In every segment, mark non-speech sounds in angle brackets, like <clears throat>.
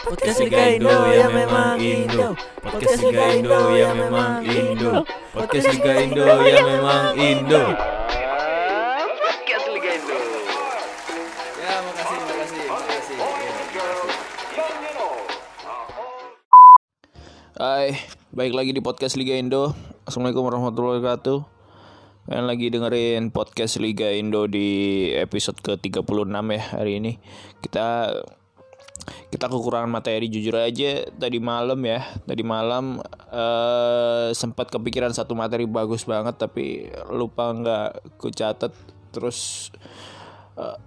Podcast Liga Indo ya memang Indo. Podcast Liga Indo ya memang Indo. Podcast Liga Indo ya memang Indo. Podcast Liga Indo. Ya makasih makasih makasih. Hai, baik lagi di podcast Liga Indo. Assalamualaikum warahmatullahi wabarakatuh. Kalian lagi dengerin podcast Liga Indo di episode ke-36 ya hari ini. Kita kita kekurangan materi jujur aja tadi malam ya. Tadi malam eh, sempat kepikiran satu materi bagus banget tapi lupa nggak ku catat terus eh,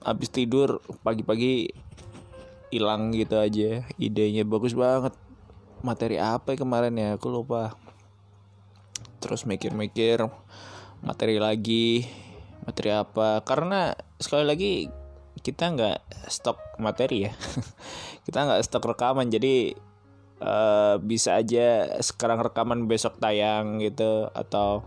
habis tidur pagi-pagi hilang gitu aja idenya. Bagus banget. Materi apa ya kemarin ya? Aku lupa. Terus mikir-mikir materi lagi materi apa? Karena sekali lagi kita nggak stok materi ya. <laughs> Kita nggak stok rekaman jadi eh, bisa aja sekarang rekaman besok tayang gitu atau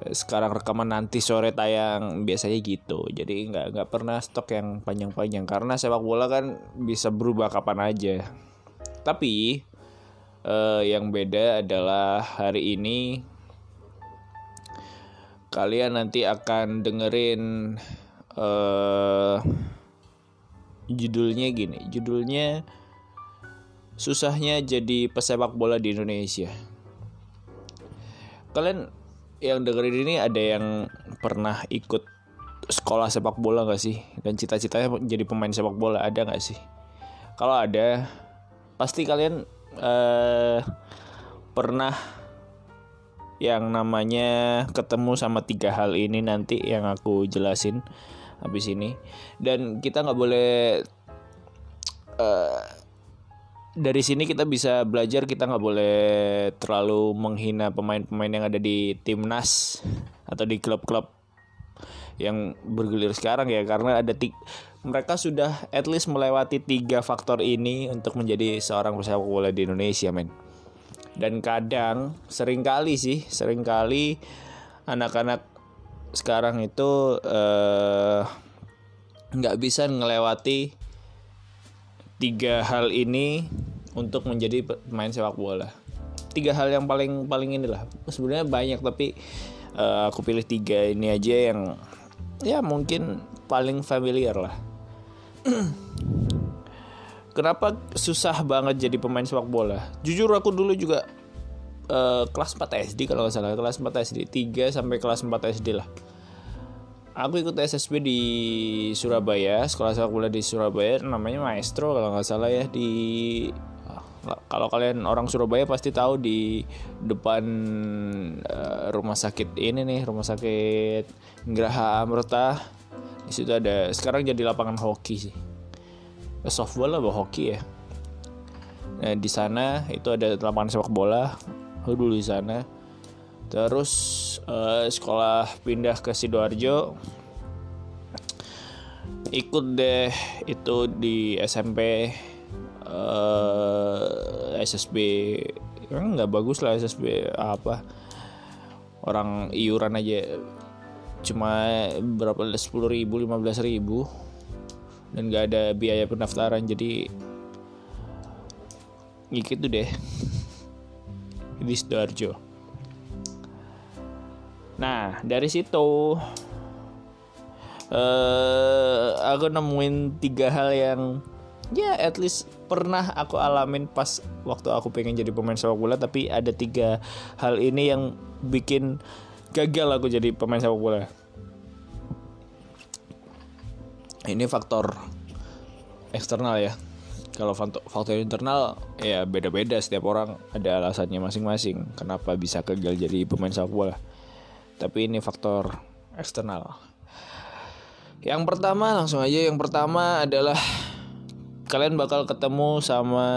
sekarang rekaman nanti sore tayang biasanya gitu. Jadi nggak nggak pernah stok yang panjang-panjang karena sepak bola kan bisa berubah kapan aja. Tapi eh, yang beda adalah hari ini kalian nanti akan dengerin eh judulnya gini judulnya susahnya jadi pesepak bola di Indonesia. Kalian yang dengerin ini ada yang pernah ikut sekolah sepak bola gak sih? Dan cita-citanya jadi pemain sepak bola ada gak sih? Kalau ada pasti kalian eh, pernah yang namanya ketemu sama tiga hal ini nanti yang aku jelasin habis ini. Dan kita nggak boleh eh, dari sini kita bisa belajar kita nggak boleh terlalu menghina pemain-pemain yang ada di timnas atau di klub-klub yang bergulir sekarang ya. Karena ada mereka sudah at least melewati tiga faktor ini untuk menjadi seorang pesepak bola di Indonesia men. Dan kadang sering kali sih sering kali anak-anak sekarang itu eh, nggak bisa ngelewati tiga hal ini untuk menjadi pemain sepak bola. Tiga hal yang paling paling inilah. Sebenarnya banyak tapi eh, aku pilih tiga ini aja yang ya mungkin paling familiar lah. <clears throat> Kenapa susah banget jadi pemain sepak bola? Jujur aku dulu juga eh, kelas 4 SD kalau nggak salah, kelas 4 SD 3 sampai kelas 4 SD lah. Aku ikut SSB di Surabaya, sekolah sepak bola di Surabaya, namanya Maestro kalau nggak salah ya di kalau kalian orang Surabaya pasti tahu di depan eh, rumah sakit ini nih, rumah sakit Graha Amrita. Di situ ada sekarang jadi lapangan hoki sih softball atau hoki ya. Nah, di sana itu ada lapangan sepak bola. Aku dulu di sana. Terus eh, sekolah pindah ke sidoarjo. Ikut deh itu di SMP eh, SSB kan nggak bagus lah SSB apa? Orang iuran aja. Cuma berapa sepuluh ribu lima belas ribu. Dan gak ada biaya pendaftaran jadi ya gitu deh di sidoarjo nah dari situ eh aku nemuin tiga hal yang ya at least pernah aku alamin pas waktu aku pengen jadi pemain sepak bola tapi ada tiga hal ini yang bikin gagal aku jadi pemain sepak bola. Ini faktor eksternal ya kalau faktor, internal ya beda-beda setiap orang. Ada alasannya masing-masing kenapa bisa gagal jadi pemain sepak bola. Tapi ini faktor eksternal. Yang pertama langsung aja. Yang pertama adalah kalian bakal ketemu sama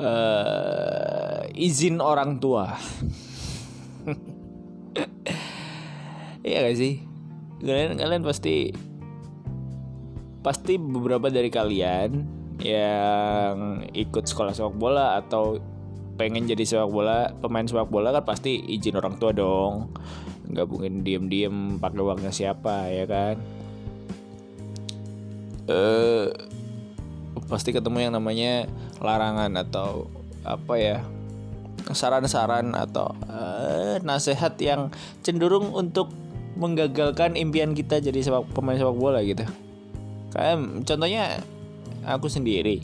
eh, izin orang tua. <laughs> Iya gak sih? Kalian kalian pasti pasti beberapa dari kalian yang ikut sekolah sepak bola atau pengen jadi sepak bola pemain sepak bola kan pasti izin orang tua dong nggak mungkin diem-diem pakai uangnya siapa ya kan eh pasti ketemu yang namanya larangan atau apa ya saran-saran atau uh, nasihat yang cenderung untuk menggagalkan impian kita jadi sepak pemain sepak bola gitu. Kayak contohnya aku sendiri.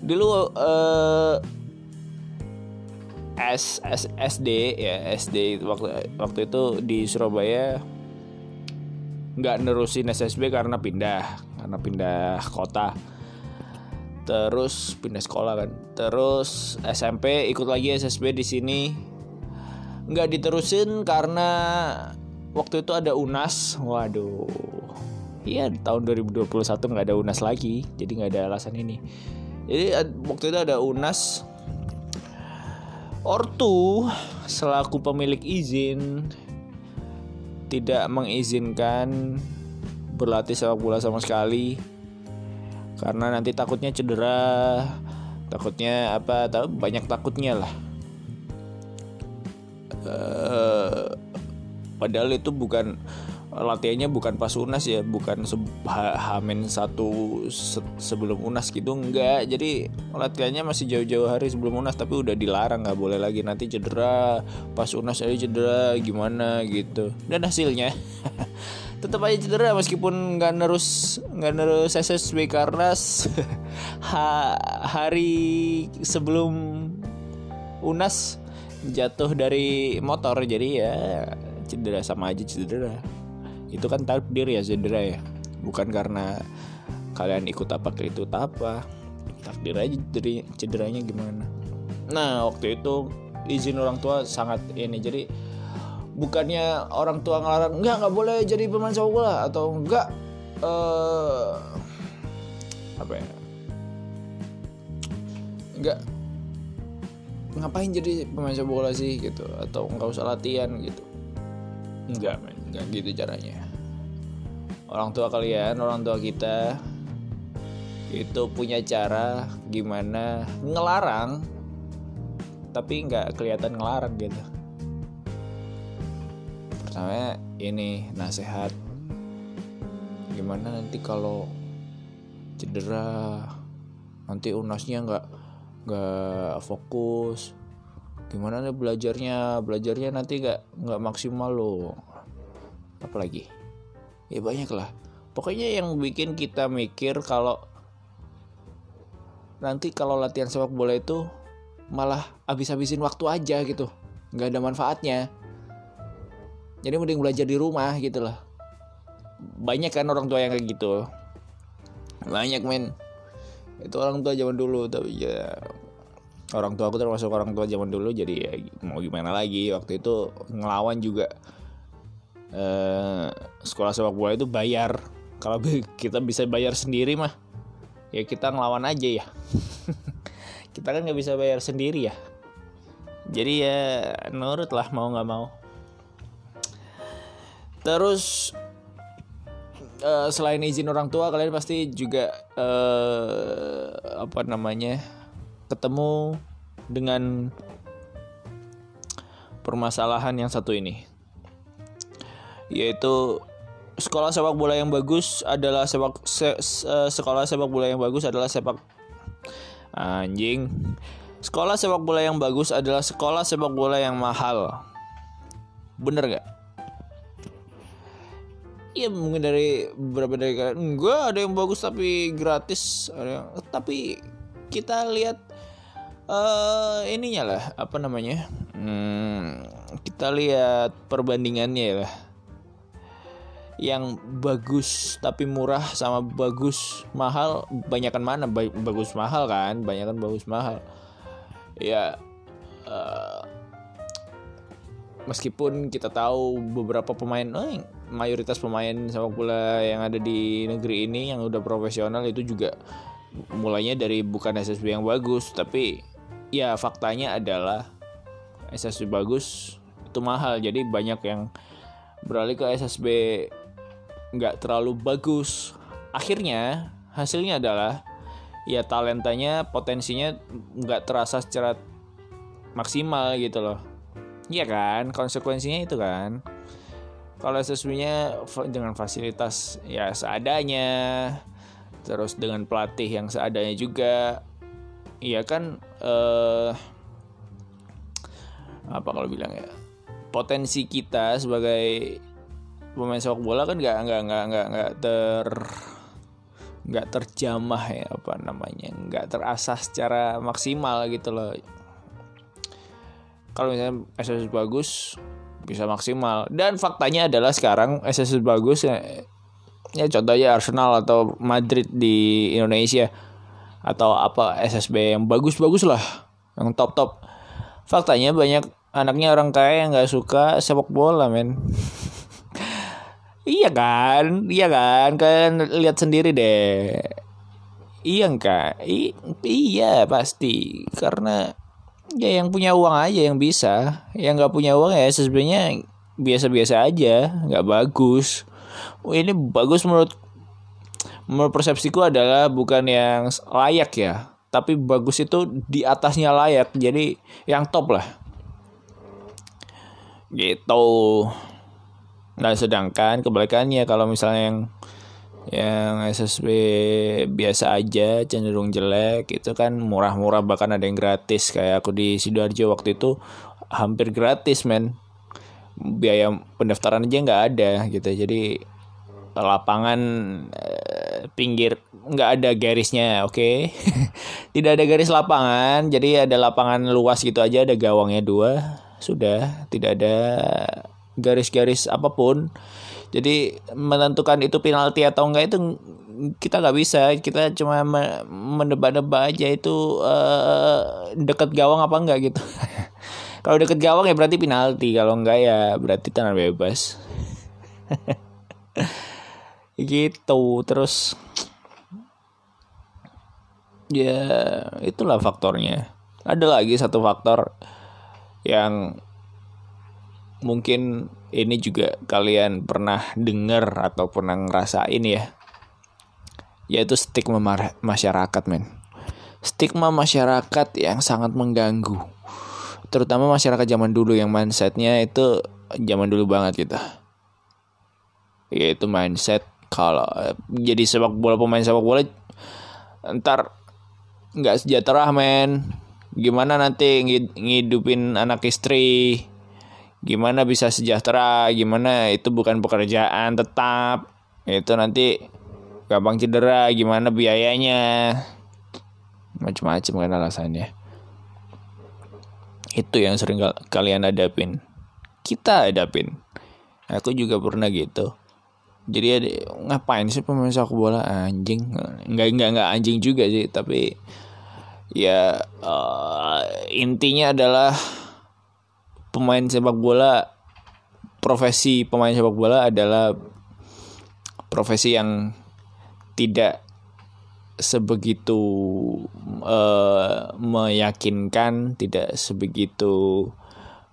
Dulu uh, S, S, SD ya SD waktu waktu itu di Surabaya nggak nerusin SSB karena pindah karena pindah kota. Terus pindah sekolah kan. Terus SMP ikut lagi SSB di sini. Nggak diterusin karena waktu itu ada UNAS. Waduh iya tahun 2021 nggak ada UNAS lagi jadi nggak ada alasan ini. Jadi waktu itu ada UNAS Ortu selaku pemilik izin tidak mengizinkan berlatih sepak bola sama sekali karena nanti takutnya cedera takutnya apa tahu banyak takutnya lah. Uh, padahal itu bukan latihannya bukan pas unas ya bukan hamin satu se sebelum unas gitu enggak. Jadi latihannya masih jauh-jauh hari sebelum unas tapi udah dilarang nggak boleh lagi. Nanti cedera pas unas aja cedera gimana gitu. Dan hasilnya <laughs> tetap aja cedera meskipun nggak nerus nggak nerus SSB karena <laughs> ha hari sebelum unas jatuh dari motor. Jadi ya cedera sama aja cedera itu kan takdir ya cedera ya. Bukan karena kalian ikut apa ke itu apa. Takdir aja dari cederanya gimana. Nah waktu itu izin orang tua sangat ini jadi bukannya orang tua ngelarang enggak nggak boleh jadi pemain sepak bola atau enggak uh, apa ya? Enggak ngapain jadi pemain sepak bola sih gitu atau nggak usah latihan gitu. Enggak men enggak gitu caranya. Orang tua kalian orang tua kita itu punya cara gimana ngelarang tapi nggak kelihatan ngelarang gitu. Pertama ini nasihat. Gimana nanti kalau cedera nanti unasnya nggak nggak fokus. Gimana nih belajarnya? Belajarnya nanti nggak nggak maksimal loh apalagi? Ya banyak lah pokoknya yang bikin kita mikir kalau nanti kalau latihan sepak bola itu malah habis-habisin waktu aja gitu. Nggak ada manfaatnya. Jadi mending belajar di rumah gitu lah. Banyak kan orang tua yang kayak gitu. Banyak men. Itu orang tua zaman dulu tapi ya orang tua aku termasuk orang tua zaman dulu jadi ya mau gimana lagi. Waktu itu ngelawan juga eh, sekolah sepak bola itu bayar. Kalau kita bisa bayar sendiri mah ya kita ngelawan aja ya. <laughs> Kita kan nggak bisa bayar sendiri ya. Jadi ya nurut lah mau nggak mau. Terus uh, selain izin orang tua kalian pasti juga uh, apa namanya ketemu dengan permasalahan yang satu ini yaitu sekolah sepak bola yang bagus adalah sepak se, se, sekolah sepak bola yang bagus adalah sepak anjing. Sekolah sepak bola yang bagus adalah sekolah sepak bola yang mahal. Bener gak Iya mungkin dari beberapa dari kalian. Enggak ada yang bagus tapi gratis. Ada yang tapi kita lihat uh, ininya lah apa namanya? Hmm, kita lihat perbandingannya lah yang bagus tapi murah sama bagus mahal banyakkan mana? Bagus mahal kan? Banyakkan bagus mahal. Ya uh, meskipun kita tahu beberapa pemain oh, mayoritas pemain sepak bola yang ada di negeri ini yang udah profesional itu juga mulainya dari bukan SSB yang bagus tapi ya faktanya adalah SSB bagus itu mahal. Jadi banyak yang beralih ke SSB nggak terlalu bagus. Akhirnya hasilnya adalah ya talentanya potensinya nggak terasa secara maksimal gitu loh. Iya kan? Konsekuensinya itu kan? Kalau SSB-nya dengan fasilitas ya seadanya terus dengan pelatih yang seadanya juga iya kan eh apa kalau bilang ya potensi kita sebagai pemain sepak bola kan nggak nggak nggak nggak nggak ter nggak terjamah ya apa namanya nggak terasah secara maksimal gitu loh. Kalau misalnya SSS bagus bisa maksimal. Dan faktanya adalah sekarang SSS bagus ya, ya contohnya Arsenal atau Madrid di Indonesia atau apa SSB yang bagus-bagus lah yang top-top. Faktanya banyak anaknya orang kaya yang nggak suka sepak bola men iya kan? Iya kan? Kan lihat sendiri deh. Iya enggak I iya pasti. Karena ya yang punya uang aja yang bisa. Yang nggak punya uang ya sebenarnya biasa-biasa aja. Nggak bagus. Oh, ini bagus menurut menurut persepsiku adalah bukan yang layak ya. Tapi bagus itu di atasnya layak. Jadi yang top lah. Gitu nah sedangkan kebalikannya kalau misalnya yang yang SSB biasa aja cenderung jelek itu kan murah-murah bahkan ada yang gratis. Kayak aku di sidoarjo waktu itu hampir gratis men. Biaya pendaftaran aja nggak ada gitu. Jadi lapangan eh, pinggir nggak ada garisnya oke? Okay? <laughs> tidak ada garis lapangan jadi ada lapangan luas gitu aja ada gawangnya dua sudah. Tidak ada garis-garis apa pun. Jadi menentukan itu penalti atau enggak itu kita nggak bisa. Kita cuma menebak-nebak aja itu uh, dekat gawang apa enggak gitu. <laughs> Kalau deket gawang ya berarti penalti. Kalau enggak ya berarti tenang bebas. <laughs> Gitu. Terus ya itulah faktornya. Ada lagi satu faktor yang mungkin ini juga kalian pernah dengar atau pernah ngerasain ya. Yaitu stigma masyarakat men. Stigma masyarakat yang sangat mengganggu. Terutama masyarakat zaman dulu yang mindsetnya itu zaman dulu banget gitu. Yaitu mindset kalau jadi sepak bola pemain sepak bola ntar nggak sejahtera men. Gimana nanti ngidupin anak istri gimana bisa sejahtera gimana itu bukan pekerjaan tetap itu nanti gampang cedera gimana biayanya. Macam-macam kan alasannya. Itu yang sering kalian hadapin. Kita hadapin. Aku juga pernah gitu. Jadi ngapain sih pemain sepak bola? Anjing. Nggak nggak nggak anjing juga sih tapi ya uh, intinya adalah pemain sepak bola profesi pemain sepak bola adalah profesi yang tidak sebegitu uh, meyakinkan tidak sebegitu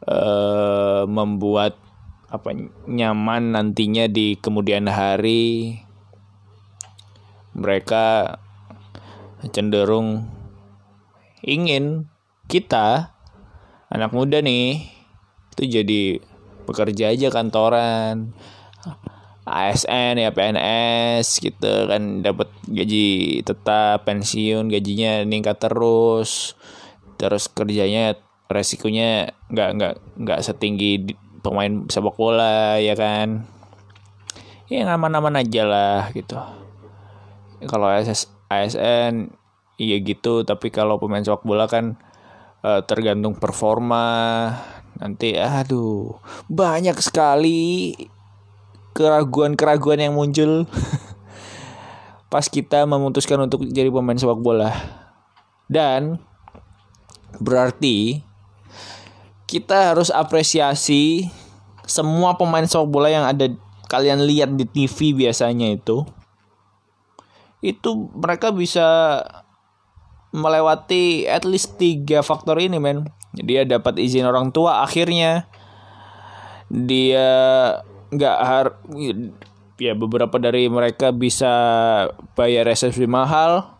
uh, membuat apa nyaman nantinya di kemudian hari. Mereka cenderung ingin kita anak muda nih itu jadi bekerja aja kantoran. ASN ya PNS gitu kan dapat gaji tetap pensiun gajinya meningkat terus. Terus kerjanya resikonya nggak nggak nggak setinggi pemain sepak bola ya kan. Ya aman-aman aja lah gitu. Kalau AS, ASN iya gitu. Tapi kalau pemain sepak bola kan uh, tergantung performa nanti aduh banyak sekali keraguan-keraguan yang muncul <laughs> pas kita memutuskan untuk jadi pemain sepak bola. Dan berarti kita harus apresiasi semua pemain sepak bola yang ada kalian lihat di TV biasanya itu. Itu mereka bisa melewati at least tiga faktor ini men dia dapat izin orang tua akhirnya. Dia nggak har ya beberapa dari mereka bisa bayar resepsi mahal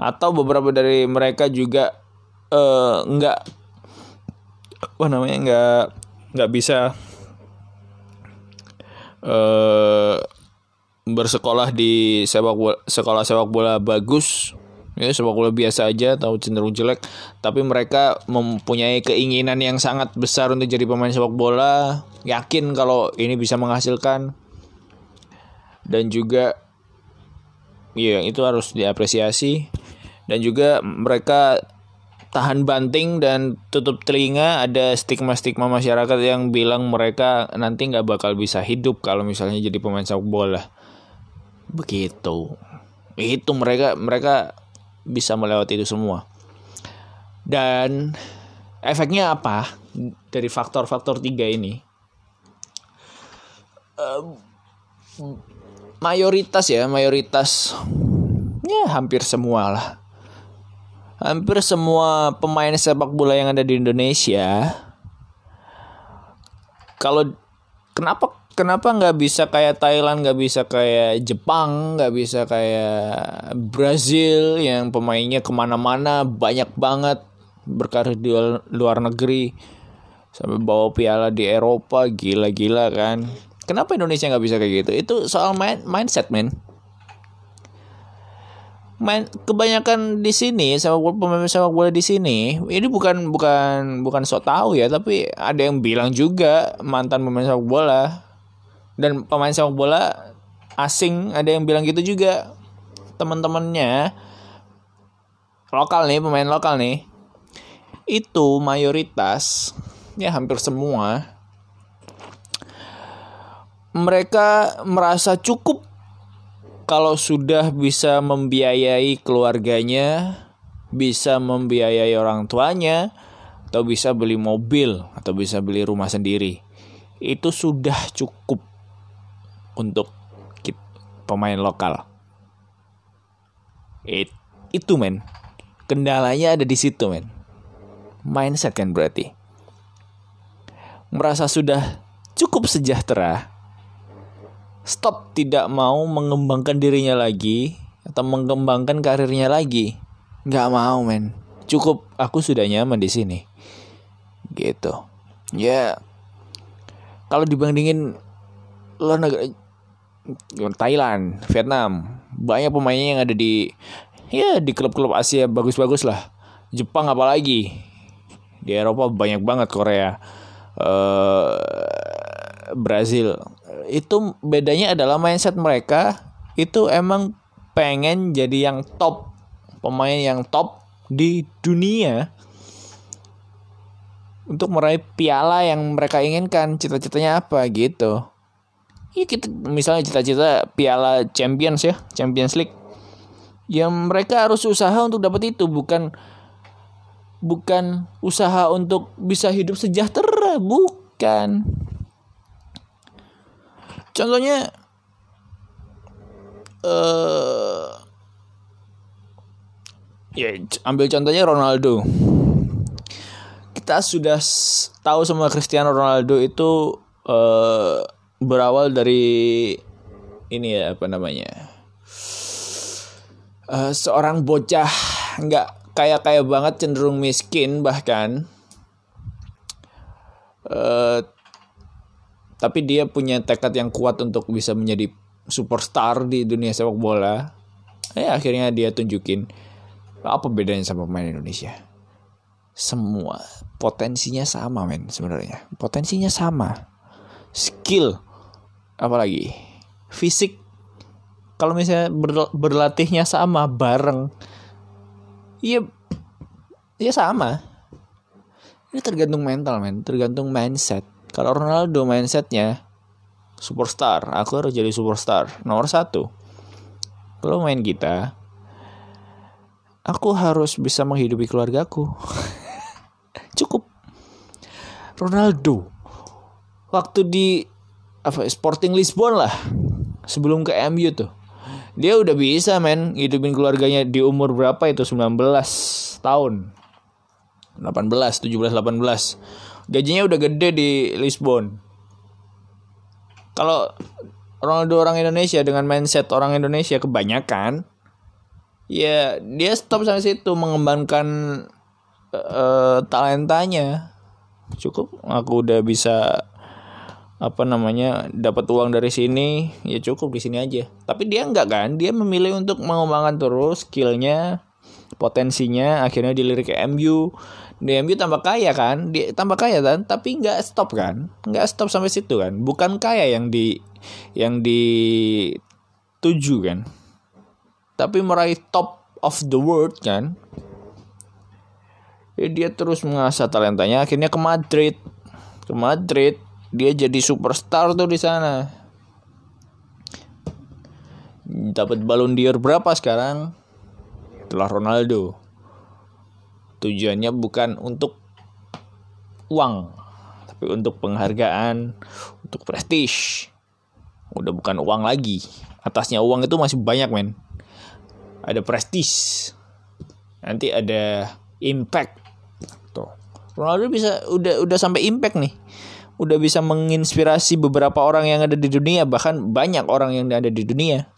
atau beberapa dari mereka juga uh, nggak apa namanya nggak nggak bisa uh, bersekolah di sepak bola, sekolah sepak bola bagus ya sepak bola biasa aja atau cenderung jelek. Tapi mereka mempunyai keinginan yang sangat besar untuk jadi pemain sepak bola. Yakin kalau ini bisa menghasilkan. Dan juga ya itu harus diapresiasi. Dan juga mereka tahan banting dan tutup telinga. Ada stigma-stigma masyarakat yang bilang mereka nanti nggak bakal bisa hidup kalau misalnya jadi pemain sepak bola. Begitu. Itu mereka mereka bisa melewati itu semua. Dan efeknya apa dari faktor-faktor tiga ini? Mayoritas ya mayoritas ya hampir semua lah. Hampir semua pemain sepak bola yang ada di Indonesia kalau kenapa kenapa nggak bisa kayak Thailand nggak bisa kayak Jepang nggak bisa kayak Brazil yang pemainnya ke mana-mana banyak banget berkarir di luar- negeri sampai bawa piala di Eropa gila-gila kan. Kenapa Indonesia nggak bisa kayak gitu? Itu soal main mindset men. Main kebanyakan di sini bola pemain sepak bola di sini ini bukan bukan bukan sok tahu ya tapi ada yang bilang juga mantan pemain sepak bola dan pemain sepak bola asing ada yang bilang gitu juga teman-temannya. Lokal nih pemain lokal nih. Itu mayoritas ya hampir semua mereka merasa cukup kalau sudah bisa membiayai keluarganya, bisa membiayai orang tuanya, atau bisa beli mobil, atau bisa beli rumah sendiri, itu sudah cukup untuk pemain lokal. It, itu men, kendalanya ada di situ men, mindset kan berarti. Merasa sudah cukup sejahtera, stop tidak mau mengembangkan dirinya lagi atau mengembangkan karirnya lagi. Nggak mau men. Cukup aku sudah nyaman di sini. Gitu. Ya. Kalau dibandingin luar negeri Thailand Vietnam. Banyak pemainnya yang ada di ya di klub-klub Asia bagus-bagus lah. Jepang apalagi. Di Eropa banyak banget Korea. Eh Brazil. Itu bedanya adalah mindset mereka. Itu emang pengen jadi yang top. Pemain yang top di dunia. Untuk meraih piala yang mereka inginkan. Cita-citanya apa gitu ya kita misalnya cita-cita piala Champions ya Champions League ya mereka harus usaha untuk dapat itu bukan bukan usaha untuk bisa hidup sejahtera bukan Contohnya eh ya ambil contohnya Ronaldo. Kita sudah tahu semua Cristiano Ronaldo itu eh berawal dari ini ya apa namanya? Eh, seorang bocah nggak kaya kaya banget cenderung miskin bahkan eh tapi dia punya tekad yang kuat untuk bisa menjadi superstar di dunia sepak bola. Eh akhirnya dia tunjukin apa bedanya sama pemain Indonesia. Semua potensinya sama men sebenarnya. Potensinya sama. Skill apalagi fisik. Kalau misalnya ber- berlatihnya sama bareng. Iya ya sama. Ini tergantung mental men. Tergantung mindset. Kalau Ronaldo mindsetnya superstar. Aku harus jadi superstar. Nomor satu. Kalau main kita aku harus bisa menghidupi keluargaku. <laughs> Cukup. Ronaldo. Waktu di apa Sporting Lisbon lah sebelum ke MU tuh. Dia udah bisa men hidupin keluarganya di umur berapa itu? 19 tahun. 18 17 18 gajinya udah gede di Lisbon. Kalau Ronaldo orang Indonesia dengan mindset orang Indonesia kebanyakan ya dia stop sampai situ mengembangkan eh, talentanya. Cukup aku udah bisa apa namanya dapat uang dari sini ya cukup di sini aja. Tapi dia enggak kan? Dia memilih untuk mengembangkan terus skillnya potensinya akhirnya dilirik ke MU di MU tambah kaya kan? Dia tambah kaya kan? Tapi nggak stop kan? Nggak stop sampai situ kan? Bukan kaya yang di yang dituju kan? Tapi meraih top of the world kan? Dia terus mengasah talentanya. Akhirnya ke Madrid. Ke Madrid dia jadi superstar tuh di sana. Dapat Ballon d'Or berapa sekarang? Setelah Ronaldo. Tujuannya bukan untuk uang tapi untuk penghargaan untuk prestis udah bukan uang lagi. Atasnya uang itu masih banyak men. Ada prestis nanti ada impact. Tuh. Ronaldo bisa udah udah sampai impact nih udah bisa menginspirasi beberapa orang yang ada di dunia bahkan banyak orang yang ada di dunia.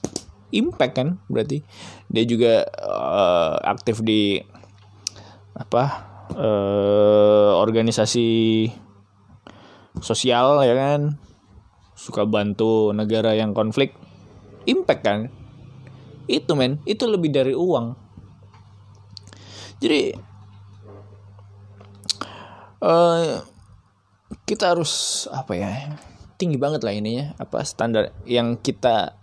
Impact kan berarti. Dia juga uh, aktif di apa uh, organisasi sosial ya kan? Suka bantu negara yang konflik. Impact kan? Itu men. Itu lebih dari uang. Jadi uh, kita harus apa ya tinggi banget lah ininya. Apa standar yang kita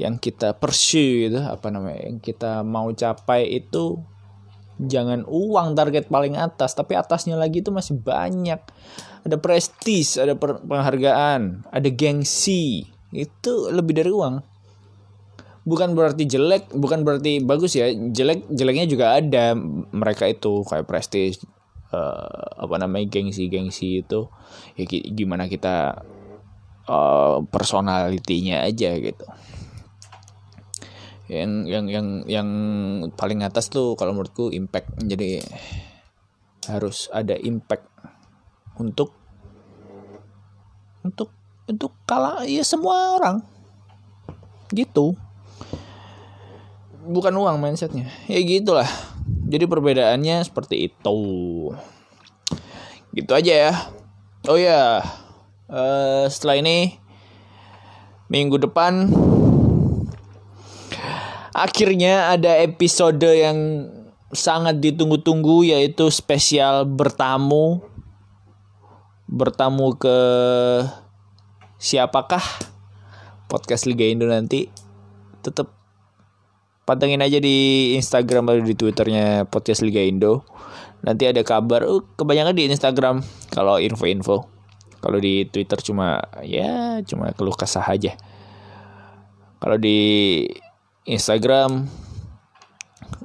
yang kita pursue gitu apa namanya yang kita mau capai itu jangan uang target paling atas tapi atasnya lagi itu masih banyak. Ada prestis ada penghargaan ada gengsi. Itu lebih dari uang. Bukan berarti jelek bukan berarti bagus ya. Jelek jeleknya juga ada. Mereka itu kayak prestis uh, apa namanya gengsi-gengsi itu ya gimana kita uh, personalitinya aja gitu. Yang yang yang yang paling atas tuh kalau menurutku impact. Jadi harus ada impact untuk untuk untuk kalah ya semua orang. Gitu. Bukan uang mindsetnya. Ya gitulah jadi perbedaannya seperti itu. Gitu aja ya. Oh ya, uh, setelah ini minggu depan akhirnya ada episode yang sangat ditunggu-tunggu yaitu spesial bertamu bertamu ke siapakah podcast Liga Indo nanti tetap pantengin aja di Instagram atau di Twitternya podcast Liga Indo. Nanti ada kabar. Uh, kebanyakan di Instagram kalau info-info. Kalau di Twitter cuma ya cuma keluh kesah aja. Kalau di Instagram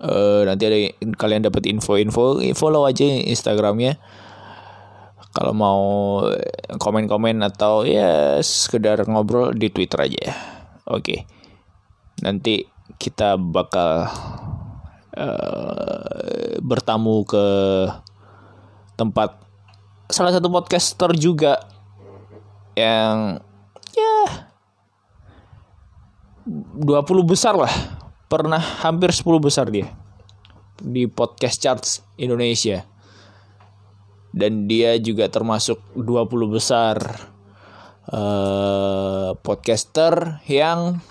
uh, nanti ada kalian dapat info-info, follow aja Instagramnya. Kalau mau komen-komen atau ya sekedar ngobrol di Twitter aja. Oke. Okay. Nanti kita bakal uh, bertamu ke tempat salah satu podcaster juga yang ya 20 besar lah. Pernah hampir 10 besar dia di podcast charts Indonesia. Dan dia juga termasuk 20 besar uh, podcaster yang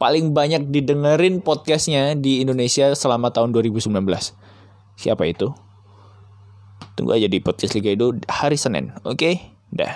paling banyak didengerin podcastnya di Indonesia selama tahun 2019. Siapa itu? Tunggu aja di podcast Liga itu hari Senin. Oke? Okay? Dah.